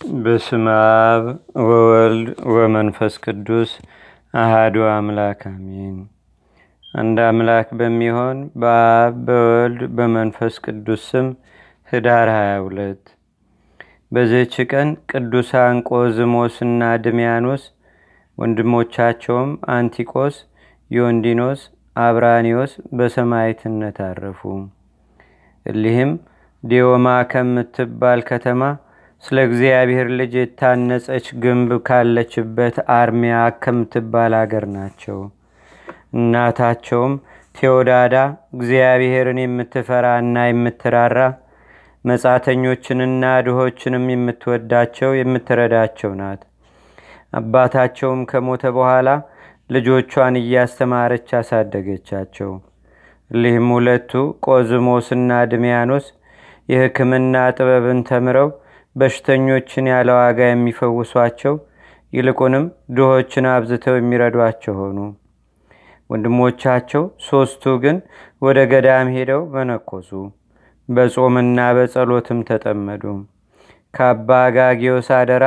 በስመ አብ ወወልድ ወመንፈስ ቅዱስ አሃዱ አምላክ አሜን። አንድ አምላክ በሚሆን በአብ በወልድ በመንፈስ ቅዱስ ስም ህዳር 22 በዚህች ቀን ቅዱሳን ቆዝሞስና ድሚያኖስ ወንድሞቻቸውም አንቲቆስ፣ ዮንዲኖስ፣ አብራኒዎስ በሰማይትነት አረፉ። እሊህም ዲዮማ ከምትባል ከተማ ስለ እግዚአብሔር ልጅ የታነጸች ግንብ ካለችበት አርሚያ ከምትባል አገር ናቸው። እናታቸውም ቴዎዳዳ እግዚአብሔርን የምትፈራ እና የምትራራ መጻተኞችንና ድሆችንም የምትወዳቸው የምትረዳቸው ናት። አባታቸውም ከሞተ በኋላ ልጆቿን እያስተማረች አሳደገቻቸው። እሊህም ሁለቱ ቆዝሞስና ድሚያኖስ የሕክምና ጥበብን ተምረው በሽተኞችን ያለ ዋጋ የሚፈውሷቸው ይልቁንም ድሆችን አብዝተው የሚረዷቸው ሆኑ። ወንድሞቻቸው ሦስቱ ግን ወደ ገዳም ሄደው መነኮሱ፣ በጾምና በጸሎትም ተጠመዱ። ከአባ ጋጊዮስ አደራ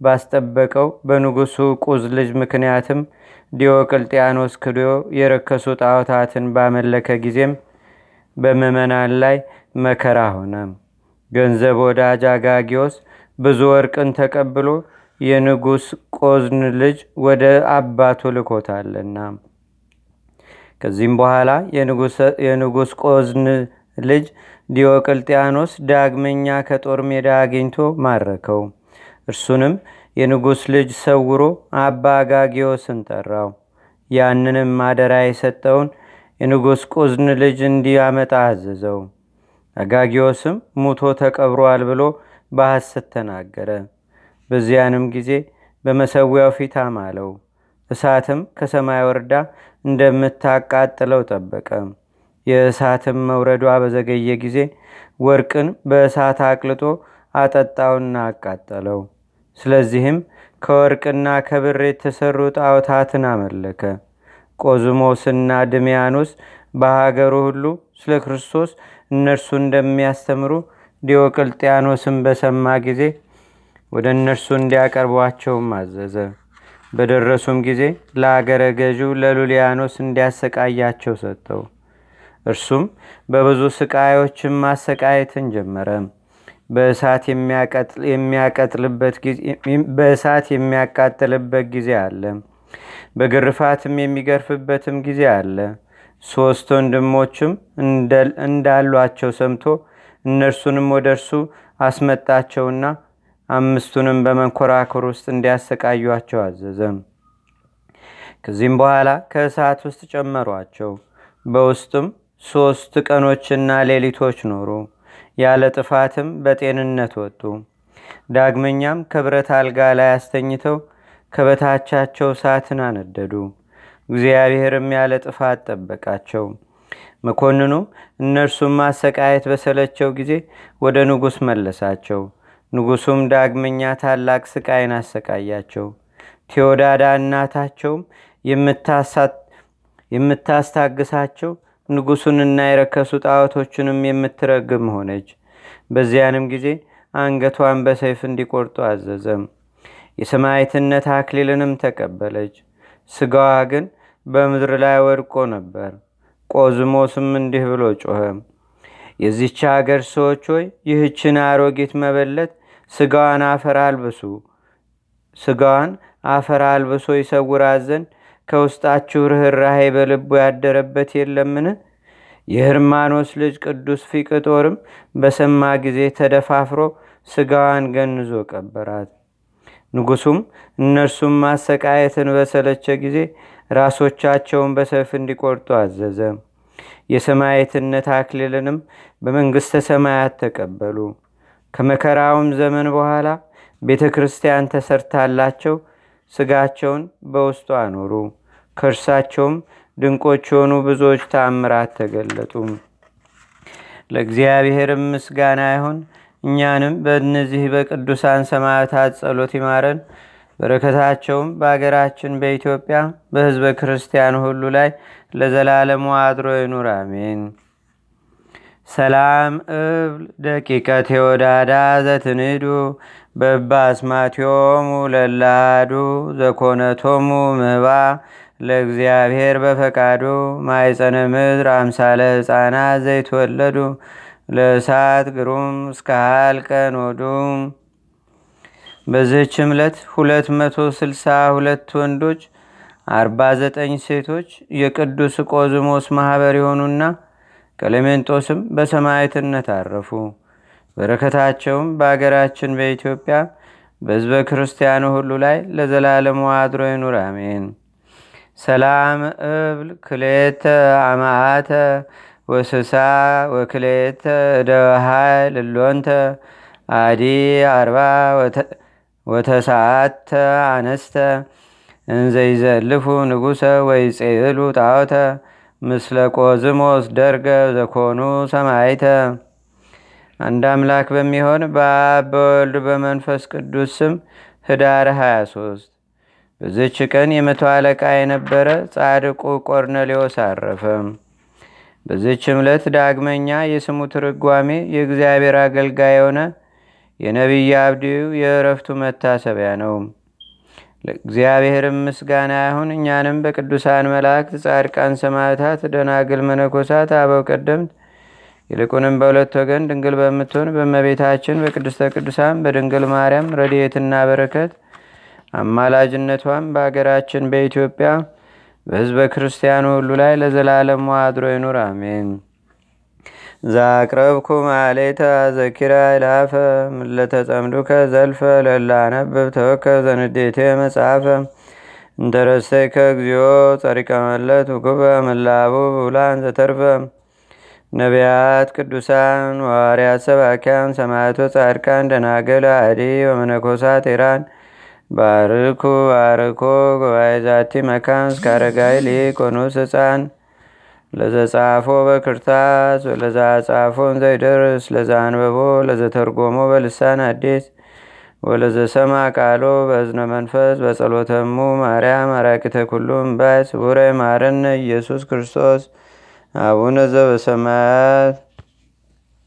ባስጠበቀው በንጉሱ ቁዝ ልጅ ምክንያትም ዲዮቅልጥያኖስ ክዶ የረከሱ ጣዖታትን ባመለከ ጊዜም በምዕመናን ላይ መከራ ሆነ። ገንዘብ ወዳጅ አጋጊዮስ ብዙ ወርቅን ተቀብሎ የንጉሥ ቆዝን ልጅ ወደ አባቱ ልኮታልና። ከዚህም በኋላ የንጉሥ ቆዝን ልጅ ዲዮቅልጥያኖስ ዳግመኛ ከጦር ሜዳ አግኝቶ ማረከው። እርሱንም የንጉሥ ልጅ ሰውሮ አባ አጋጊዮስን ጠራው። ያንንም አደራ የሰጠውን የንጉሥ ቁዝን ልጅ እንዲያመጣ አዘዘው። አጋጊዮስም ሙቶ ተቀብሯል ብሎ በሐሰት ተናገረ። በዚያንም ጊዜ በመሰዊያው ፊት አማለው። እሳትም ከሰማይ ወርዳ እንደምታቃጥለው ጠበቀ። የእሳትም መውረዷ በዘገየ ጊዜ ወርቅን በእሳት አቅልጦ አጠጣውና አቃጠለው። ስለዚህም ከወርቅና ከብር የተሰሩ ጣዖታትን አመለከ። ቆዝሞስና ድሚያኖስ በሀገሩ ሁሉ ስለ ክርስቶስ እነርሱ እንደሚያስተምሩ ዲዮቅልጥያኖስን በሰማ ጊዜ ወደ እነርሱ እንዲያቀርቧቸውም አዘዘ። በደረሱም ጊዜ ለአገረ ገዢው ለሉሊያኖስ እንዲያሰቃያቸው ሰጠው። እርሱም በብዙ ስቃዮችም ማሰቃየትን ጀመረ። በእሳት የሚያቃጥልበት ጊዜ አለ። በግርፋትም የሚገርፍበትም ጊዜ አለ። ሦስት ወንድሞችም እንዳሏቸው ሰምቶ እነርሱንም ወደ እርሱ አስመጣቸውና አምስቱንም በመንኮራኩር ውስጥ እንዲያሰቃዩቸው አዘዘም። ከዚህም በኋላ ከእሳት ውስጥ ጨመሯቸው። በውስጥም ሦስት ቀኖችና ሌሊቶች ኖሩ። ያለ ጥፋትም በጤንነት ወጡ። ዳግመኛም ከብረት አልጋ ላይ አስተኝተው ከበታቻቸው እሳትን አነደዱ። እግዚአብሔርም ያለ ጥፋት ጠበቃቸው። መኮንኑም እነርሱም ማሰቃየት በሰለቸው ጊዜ ወደ ንጉሥ መለሳቸው። ንጉሱም ዳግመኛ ታላቅ ስቃይን አሰቃያቸው። ቴዎዳዳ እናታቸውም የምታስታግሳቸው ንጉሱንና የረከሱ ጣዖቶቹንም የምትረግም ሆነች። በዚያንም ጊዜ አንገቷን በሰይፍ እንዲቆርጡ አዘዘም። የሰማይትነት አክሊልንም ተቀበለች። ስጋዋ ግን በምድር ላይ ወድቆ ነበር። ቆዝሞስም እንዲህ ብሎ ጮኸ። የዚች አገር ሰዎች ሆይ ይህችን አሮጊት መበለት ስጋዋን አፈር አልብሱ ስጋዋን አፈር አልብሶ ይሰውራት ዘንድ ከውስጣችሁ ርኅራሄ በልቡ ያደረበት የለምን? የህርማኖስ ልጅ ቅዱስ ፊቅጦርም በሰማ ጊዜ ተደፋፍሮ ስጋዋን ገንዞ ቀበራት። ንጉሱም እነርሱም ማሰቃየትን በሰለቸ ጊዜ ራሶቻቸውን በሰይፍ እንዲቆርጡ አዘዘ። የሰማየትነት አክሊልንም በመንግሥተ ሰማያት ተቀበሉ። ከመከራውም ዘመን በኋላ ቤተ ክርስቲያን ተሰርታላቸው ስጋቸውን በውስጡ አኖሩ። ከእርሳቸውም ድንቆች የሆኑ ብዙዎች ተአምራት ተገለጡ። ለእግዚአብሔርም ምስጋና ይሁን። እኛንም በእነዚህ በቅዱሳን ሰማዕታት ጸሎት ይማረን። በረከታቸውም በአገራችን በኢትዮጵያ በሕዝበ ክርስቲያኑ ሁሉ ላይ ለዘላለሙ አድሮ ይኑር፣ አሜን። ሰላም እብል ደቂቀ ቴዎዳዳ ዘትንዱ በባስማቲዮሙ ለላዱ ዘኮነቶሙ ምህባ ለእግዚአብሔር በፈቃዱ ማይፀነ ምድር አምሳለ ህፃናት ዘይትወለዱ ለእሳት ግሩም እስከ ሀልቀን ወዱ በዚህች ዕለት 262 ወንዶች 49 ሴቶች የቅዱስ ቆዝሞስ ማኅበር የሆኑና ቀሌሜንጦስም በሰማዕትነት አረፉ። በረከታቸውም በአገራችን በኢትዮጵያ በሕዝበ ክርስቲያኑ ሁሉ ላይ ለዘላለሙ አድሮ ይኑር፣ አሜን። ሰላም እብል ክሌተ አማአተ ወስሳ ወክሌተ እደሃይ ልሎንተ አዲ አርባ ወተሳአተ አነስተ እንዘይዘልፉ ንጉሰ ወይ ጼሉ ጣዖተ ምስለ ቆዝሞስ ደርገ ዘኮኑ ሰማይተ አንድ አምላክ በሚሆን በአብ በወልድ በመንፈስ ቅዱስ ስም ህዳር 23 በዝች ቀን የመቶ አለቃ የነበረ ጻድቁ ቆርኔሌዎስ አረፈ። በዝች ዕለት ዳግመኛ የስሙ ትርጓሜ የእግዚአብሔር አገልጋይ የሆነ የነቢይ አብዲው የእረፍቱ መታሰቢያ ነው። ለእግዚአብሔርም ምስጋና ይሁን። እኛንም በቅዱሳን መላእክት፣ ጻድቃን፣ ሰማዕታት፣ ደናግል፣ መነኮሳት፣ አበው ቀደምት ይልቁንም በሁለት ወገን ድንግል በምትሆን በመቤታችን በቅድስተ ቅዱሳን በድንግል ማርያም ረድኤትና በረከት አማላጅነቷም በአገራችን በኢትዮጵያ በሕዝበ ክርስቲያኑ ሁሉ ላይ ለዘላለም አድሮ ይኑር፣ አሜን። ዛቅረብኩ ማሌታ ዘኪራ ይላፈ ምለተጸምዱከ ዘልፈ ለላነብብ ተወከ ዘንዴቴ መጽሐፈ። እንተረሰይከ እግዚኦ ጸሪቀ መለት ውጉበ ምላቡ ብውላን ዘተርፈ። ነቢያት፣ ቅዱሳን፣ ዋርያት፣ ሰባኪያን፣ ሰማዕቶ፣ ጻድቃን፣ ደናገል፣ አዲ ወመነኮሳት ኢራን። ባርኩ ባርኮ ጉባኤ ዛቲ መካን እስካረጋይ ሊቆኑስ ህፃን ለዘጻፎ በክርታስ ወለዛ ጻፎን ዘይደርስ ለዛ አንበቦ ለዘተርጎሞ በልሳን አዲስ ወለዘሰማ ቃሎ በእዝነ መንፈስ በጸሎተሙ ማርያም አራቂተ ኩሉም ባይ ስቡረ ማረነ ኢየሱስ ክርስቶስ። አቡነ ዘበሰማያት